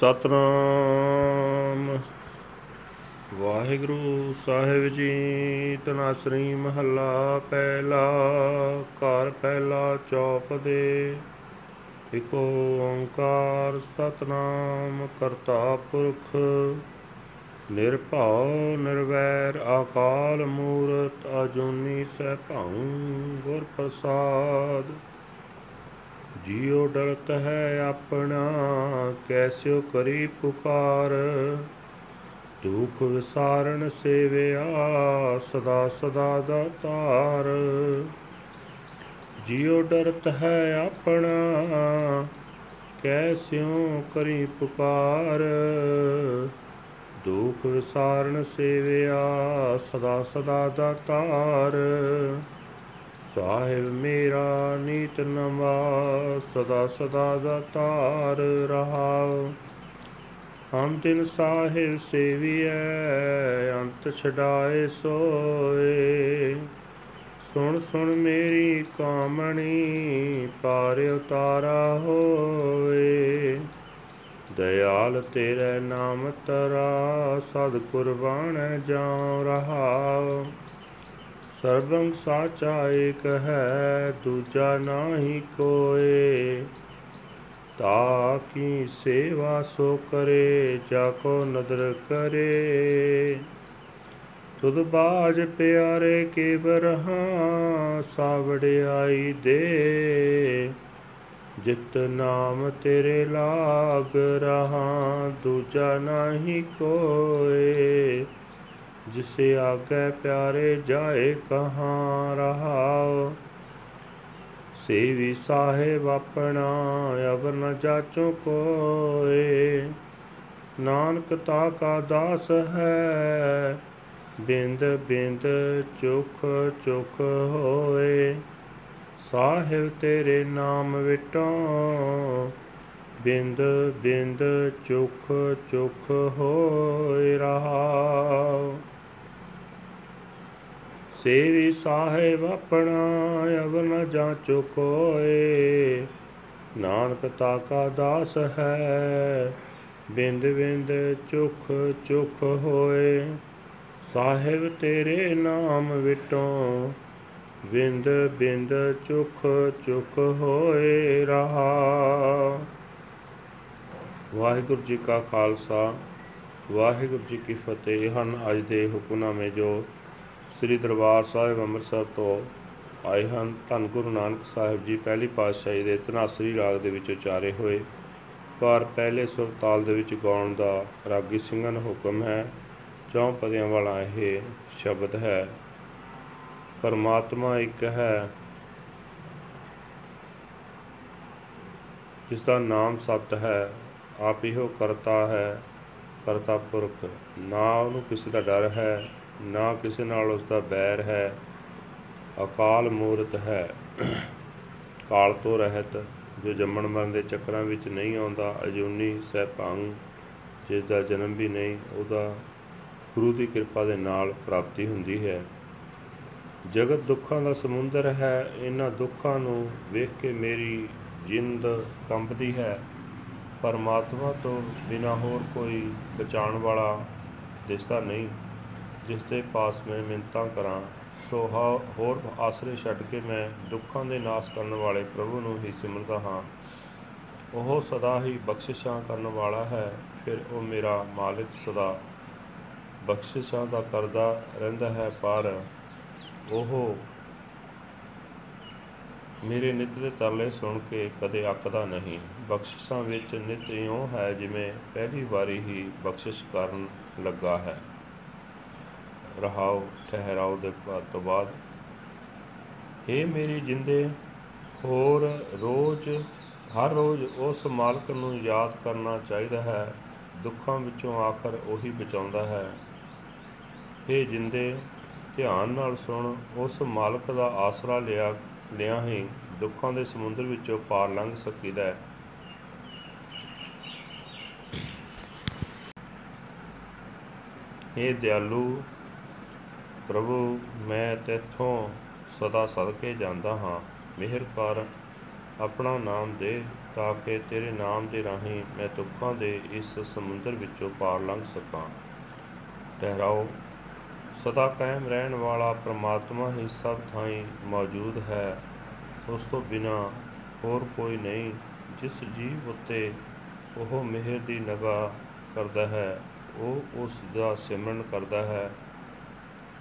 ਸਤਨਾਮ। ਵਾਹਿਗੁਰੂ ਸਾਹਿਬ ਜੀ ਤਨਾਸਰੀ ਮਹੱਲਾ ਪਹਿਲਾ, ਘਰ ਪਹਿਲਾ ਚੌਪ ਦੇ। ਇਕ ਓੰਕਾਰ ਸਤਨਾਮ ਕਰਤਾ ਪੁਰਖ, ਨਿਰਭਉ ਨਿਰਵੈਰ ਆਕਾਲ ਮੂਰਤ ਅਜੂਨੀ ਸੈਭੰ ਗੁਰ ਪ੍ਰਸਾਦ ਜਿਉ ਡਰਤ ਹੈ ਆਪਣਾ ਕੈਸਿਓ ਕਰੀ ਪੁਕਾਰ। ਦੁਖ ਵਿਸਾਰਣ ਸੇਵਿਆ ਸਦਾ ਸਦਾ ਦਾ ਤਾਰ। ਜਿਉ ਡਰਤ ਹੈ ਆਪਣਾ ਕੈਸਿਓ ਕਰੀ ਪੁਕਾਰ। ਦੁਖ ਵਿਸਾਰਣ ਸੇਵਿਆ ਸਦਾ ਸਦਾ ਦਾ ਤਾਰ। ਸਾਹਿਬ ਮੇਰਾ ਨੀਤ ਨਵਾ, ਸਦਾ ਸਦਾ ਦਾ ਤਾਰ ਰਹਾਉ ਹਮ ਦਿਨ ਸਾਹਿਬ ਸੇਵੀਐ, ਅੰਤ ਛਡਾਏ ਸੋਏ। ਸੁਣ ਸੁਣ ਮੇਰੀ ਕਾਮਣੀ, ਪਾਰ ਉਤਾਰਾ ਹੋਏ। ਦਇਆਲ ਤੇਰੇ ਨਾਮ ਤਰਾ, ਸਦ ਕੁਰਬਾਨ ਜਾਉ ਰਹਾਉ ਸਰਬੰ ਸਾਚਾ ਏਕ ਹੈ ਦੂਜਾ ਨਾਹੀ ਕੋਏ। ਤਾ ਕੀ ਸੇਵਾ ਸੋ ਕਰੇ, ਜਾ ਕੋ ਨਦਰ ਕਰੇ। ਤੁਧ ਬਾਜ ਪਿਆਰੇ ਕੇ ਬਰਹਾ ਸਾਵੜਿਆਈ ਦੇ। ਜਿਤ ਨਾਮ ਤੇਰੇ ਲਾਗ ਰਹਾ, ਦੂਜਾ ਨਹੀਂ ਕੋਏ। ਜਿਸੇ ਆਗੇ ਪਿਆਰੇ ਜਾਏ ਕਹਾਂ ਰਹਾਉ, ਸੇਵੀ ਸਾਹਿਬ ਆਪਣਾ ਅਵਰ ਨ ਜਾਚੋ ਕੋਏ, ਨਾਨਕ ਤਾ ਕਾ ਦਾਸ ਹੈ, ਬਿੰਦ ਬਿੰਦ ਚੁਖ ਚੁਖ ਹੋਏ, ਸਾਹਿਬ ਤੇਰੇ ਨਾਮ ਵਿਟੋ ਬਿੰਦ ਬਿੰਦ ਚੁਖ ਚੁਖ ਹੋਇ ਰਹਾਉ। ਸੇਵੀ ਸਾਹਿਬ ਆਪਣਾ ਅਵਨ ਜਾਚੋ ਕੋਏ। ਨਾਨਕ ਤਾ ਕਾ ਦਾਸ ਹੈ, ਬਿੰਦ ਬਿੰਦ ਚੁਖ ਚੁਖ ਹੋਏ। ਸਾਹਿਬ ਤੇਰੇ ਨਾਮ ਵਿਟੋ ਬਿੰਦ ਬਿੰਦ ਚੁਖ ਚੁਖ ਹੋਏ ਰਹਾ। ਵਾਹਿਗੁਰੂ ਜੀ ਕਾ ਖਾਲਸਾ, ਵਾਹਿਗੁਰੂ ਜੀ ਕੀ ਫਤਿਹ। ਹਨ ਅੱਜ ਦੇ ਹੁਕਮਨਾਮੇ ਜੋ ਸ੍ਰੀ ਦਰਬਾਰ ਸਾਹਿਬ ਅੰਮ੍ਰਿਤਸਰ ਤੋਂ ਆਏ ਹਨ। ਧੰਨ ਗੁਰੂ ਨਾਨਕ ਸਾਹਿਬ ਜੀ ਪਹਿਲੀ ਪਾਤਸ਼ਾਹੀ ਦੇ ਤਨਾਸਰੀ ਰਾਗ ਦੇ ਵਿੱਚ ਉਚਾਰੇ ਹੋਏ। ਪਰ ਪਹਿਲੇ ਸੁਰ ਤਾਲ ਦੇ ਵਿੱਚ ਗਾਉਣ ਦਾ ਰਾਗੀ ਸਿੰਘਾਂ ਨੂੰ ਹੁਕਮ ਹੈ। ਚੌਂ ਪਦਿਆਂ ਵਾਲਾ ਇਹ ਸ਼ਬਦ ਹੈ। ਪਰਮਾਤਮਾ ਇੱਕ ਹੈ, ਜਿਸ ਦਾ ਨਾਮ ਸਤ ਹੈ। ਆਪ ਹੀ ਉਹ ਕਰਤਾ ਹੈ, ਕਰਤਾ ਪੁਰਖ। ਨਾ ਉਹਨੂੰ ਕਿਸੇ ਦਾ ਡਰ ਹੈ। ਨਾ ਕਿਸੇ ਨਾਲ ਉਸ ਦਾ ਬੈਰ ਹੈ, ਅਕਾਲ ਮੂਰਤ ਹੈ। ਕਾਲ ਤੋਂ ਰਹਿਤ, ਜੋ ਜੰਮਣ ਮਰਨ ਦੇ ਚੱਕਰਾਂ ਵਿੱਚ ਨਹੀਂ ਆਉਂਦਾ, ਅਜੂਨੀ ਸਹਿਭੰਗ ਜਿਸ ਦਾ ਜਨਮ ਵੀ ਨਹੀਂ, ਉਹਦਾ ਗੁਰੂ ਦੀ ਕਿਰਪਾ ਦੇ ਨਾਲ ਪ੍ਰਾਪਤੀ ਹੁੰਦੀ ਹੈ। ਜਗਤ ਦੁੱਖਾਂ ਦਾ ਸਮੁੰਦਰ ਹੈ, ਇਹਨਾਂ ਦੁੱਖਾਂ ਨੂੰ ਵੇਖ ਕੇ ਮੇਰੀ ਜਿੰਦ ਕੰਬਦੀ ਹੈ। ਪਰਮਾਤਮਾ ਤੋਂ ਬਿਨਾ ਹੋਰ ਕੋਈ ਬਚਾਉਣ ਵਾਲਾ ਦਿਸਦਾ ਨਹੀਂ। ਜਿਸ ਦੇ ਪਾਸ ਮੈਂ ਮਿੰਤਾਂ ਕਰਾਂ, ਸੋ ਹੋਰ ਆਸਰੇ ਛੱਡ ਕੇ ਮੈਂ ਦੁੱਖਾਂ ਦੇ ਨਾਸ਼ ਕਰਨ ਵਾਲੇ ਪ੍ਰਭੂ ਨੂੰ ਹੀ ਸਿਮਰਦਾ ਹਾਂ। ਉਹ ਸਦਾ ਹੀ ਬਖਸ਼ਿਸ਼ਾਂ ਕਰਨ ਵਾਲਾ ਹੈ, ਫਿਰ ਉਹ ਮੇਰਾ ਮਾਲਿਕ ਸਦਾ ਬਖਸ਼ਿਸ਼ਾਂ ਦਾ ਕਰਦਾ ਰਹਿੰਦਾ ਹੈ, ਪਰ ਉਹ ਮੇਰੇ ਨਿਤ ਦੇ ਤਰਲੇ ਸੁਣ ਕੇ ਕਦੇ ਅੱਕਦਾ ਨਹੀਂ। ਬਖਸ਼ਿਸ਼ਾਂ ਵਿੱਚ ਨਿਤ ਇਉਂ ਹੈ ਜਿਵੇਂ ਪਹਿਲੀ ਵਾਰੀ ਹੀ ਬਖਸ਼ਿਸ਼ ਕਰਨ ਲੱਗਾ ਹੈ। ਰਹਾਉ ਠਹਿਰਾਉ ਦੇ ਤੋਂ ਬਾਅਦ हे ਮੇਰੀ ਜਿੰਦੇ ਹੋਰ ਰੋਜ਼ ਹਰ ਰੋਜ਼ ਉਸ ਮਾਲਕ ਨੂੰ ਯਾਦ ਕਰਨਾ ਚਾਹੀਦਾ ਹੈ ਦੁੱਖਾਂ ਵਿੱਚੋਂ ਆਖਰ ਉਹੀ ਬਚਾਉਂਦਾ ਹੈ हे ਜਿੰਦੇ ਧਿਆਨ ਨਾਲ ਸੁਣ ਉਸ ਮਾਲਕ ਦਾ ਆਸਰਾ ਲਿਆ ਲਿਆ ਹੀ ਦੁੱਖਾਂ ਦੇ ਸਮੁੰਦਰ ਵਿੱਚੋਂ ਪਾਰ ਲੰਘ ਸਕੀਦਾ ਹੈ हे ਦਿਆਲੂ ਪ੍ਰਭੂ, ਮੈਂ ਤੇਥੋਂ ਸਦਾ ਸਦਕੇ ਜਾਂਦਾ ਹਾਂ। ਮਿਹਰ ਕਰ ਆਪਣਾ ਨਾਮ ਦੇ, ਤਾਂ ਕਿ ਤੇਰੇ ਨਾਮ ਦੇ ਰਾਹੀਂ ਮੈਂ ਦੁੱਖਾਂ ਦੇ ਇਸ ਸਮੁੰਦਰ ਵਿੱਚੋਂ ਪਾਰ ਲੰਘ ਸਕਾਂ। ਠਹਿਰਾਓ। ਸਦਾ ਕਾਇਮ ਰਹਿਣ ਵਾਲਾ ਪ੍ਰਮਾਤਮਾ ਹੀ ਸਭ ਥਾਈਂ ਮੌਜੂਦ ਹੈ। ਉਸ ਤੋਂ ਬਿਨਾ ਹੋਰ ਕੋਈ ਨਹੀਂ, ਜਿਸ ਜੀਵ ਉੱਤੇ ਉਹ ਮਿਹਰ ਦੀ ਨਿਗਾਹ ਕਰਦਾ ਹੈ, ਉਹ ਉਸ ਦਾ ਸਿਮਰਨ ਕਰਦਾ ਹੈ।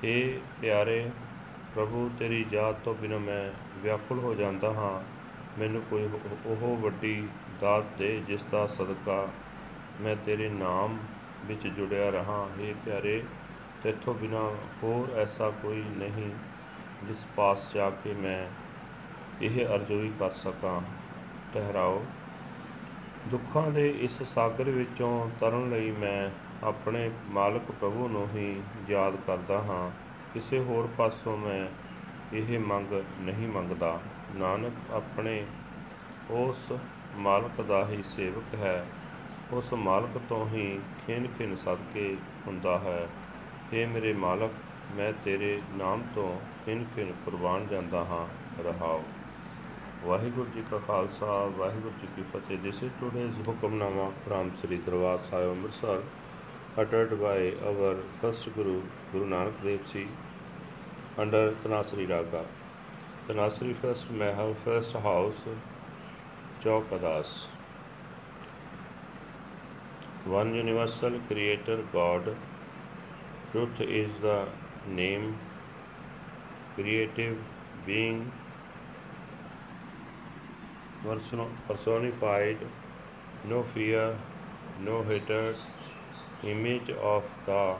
ਏ ਪਿਆਰੇ, ਪ੍ਰਭੂ, ਤੇਰੀ ਯਾਦ ਤੋਂ ਬਿਨਾ ਮੈਂ ਵਿਆਕੁਲ ਹੋ ਜਾਂਦਾ ਹਾਂ। ਮੈਨੂੰ ਕੋਈ ਉਹ- ਉਹ ਵੱਡੀ ਦਾਤ ਦੇ ਜਿਸ ਦਾ ਸਦਕਾ ਮੈਂ ਤੇਰੇ ਨਾਮ ਵਿੱਚ ਜੁੜਿਆ ਰਹਾ। ਏ ਪਿਆਰੇ, ਤੇਥੋਂ ਬਿਨਾ ਹੋਰ ਐਸਾ ਕੋਈ ਨਹੀਂ ਜਿਸ ਪਾਸ ਜਾ ਕੇ ਮੈਂ ਇਹ ਅਰਜ਼ੋਈ ਕਰ ਸਕਾਂ। ਠਹਿਰਾਓ। ਦੁੱਖਾਂ ਦੇ ਇਸ ਸਾਗਰ ਵਿੱਚੋਂ ਤਰਨ ਲਈ ਮੈਂ ਆਪਣੇ ਮਾਲਕ ਪ੍ਰਭੂ ਨੂੰ ਹੀ ਯਾਦ ਕਰਦਾ ਹਾਂ। ਕਿਸੇ ਹੋਰ ਪਾਸੋਂ ਮੈਂ ਇਹ ਮੰਗ ਨਹੀਂ ਮੰਗਦਾ। ਨਾਨਕ ਆਪਣੇ ਉਸ ਮਾਲਕ ਦਾ ਹੀ ਸੇਵਕ ਹੈ। ਉਸ ਮਾਲਕ ਤੋਂ ਹੀ ਖਿੰਨ ਖਿੰਨ ਸਦਕੇ ਹੁੰਦਾ ਹੈ। ਏ ਮੇਰੇ ਮਾਲਕ, ਮੈਂ ਤੇਰੇ ਨਾਮ ਤੋਂ ਖਿੰਨ ਖਿੰਨ ਕੁਰਬਾਨ ਜਾਂਦਾ ਹਾਂ। ਰਹਾਓ। ਵਾਹਿਗੁਰੂ ਜੀ ਕਾ ਖਾਲਸਾ, ਵਾਹਿਗੁਰੂ ਜੀ ਕੀ ਫਤਿਹ। This is today's Hukamnama from Sri Darbar Sahib Amritsar. Uttered by our first guru guru nanak dev ji under tanasri raga tanasri first mahal first house chowk adas one universal creator god truth is the name creative being person- personified, no fear, no hatred, image of the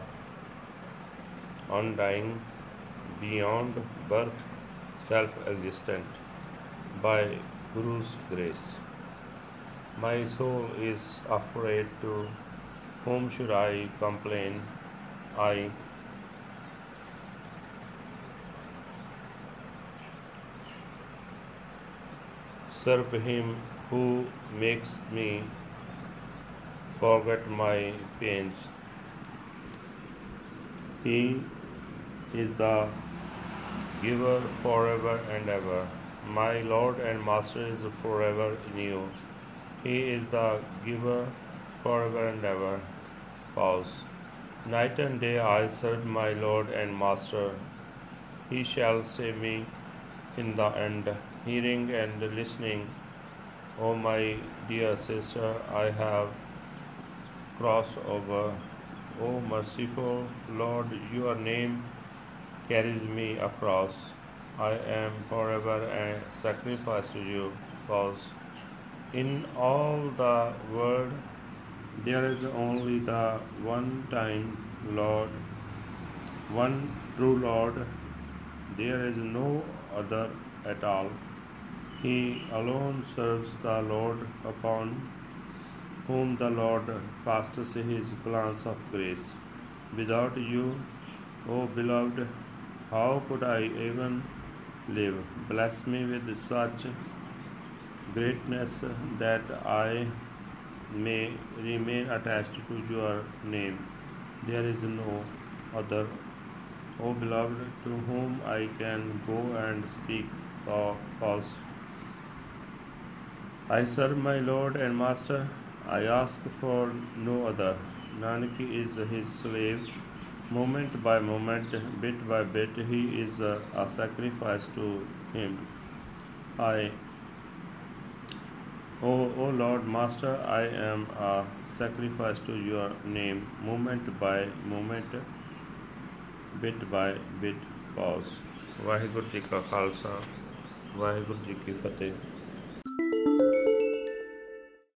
undying, beyond birth, self existent, by Guru's grace. My soul is afraid to whom should I complain? I serve him who makes me forget my pains. He is the giver forever and ever. My Lord and Master is forever in you. He is the giver forever and ever. Pause. Night and day I serve my Lord and Master. He shall save me in the end, hearing and listening. O my dear sister, I have crossed over. Uh, o merciful Lord, your name carries me across. I am forever a sacrifice to you, cause in all the world there is only the one time Lord, one true Lord, there is no other at all. He alone serves the Lord upon whom the Lord casts his glance of grace. Without you, O beloved, how could I even live? Bless me with such greatness that I may remain attached to your name. There is no other, O beloved, to whom I can go and speak, of cause I serve my Lord and Master. I ask for no other. Nanak is his slave. Moment by moment, bit by bit, he is a, a sacrifice to him. I, O, o Lord Master, I am a sacrifice to your name. Moment by moment, bit by bit, pause. Waheguru ji ਕਾ ਖਾਲਸਾ ਵਾਹਿਗੁਰੂ ਜੀ ਕੀ ਫਤਿਹ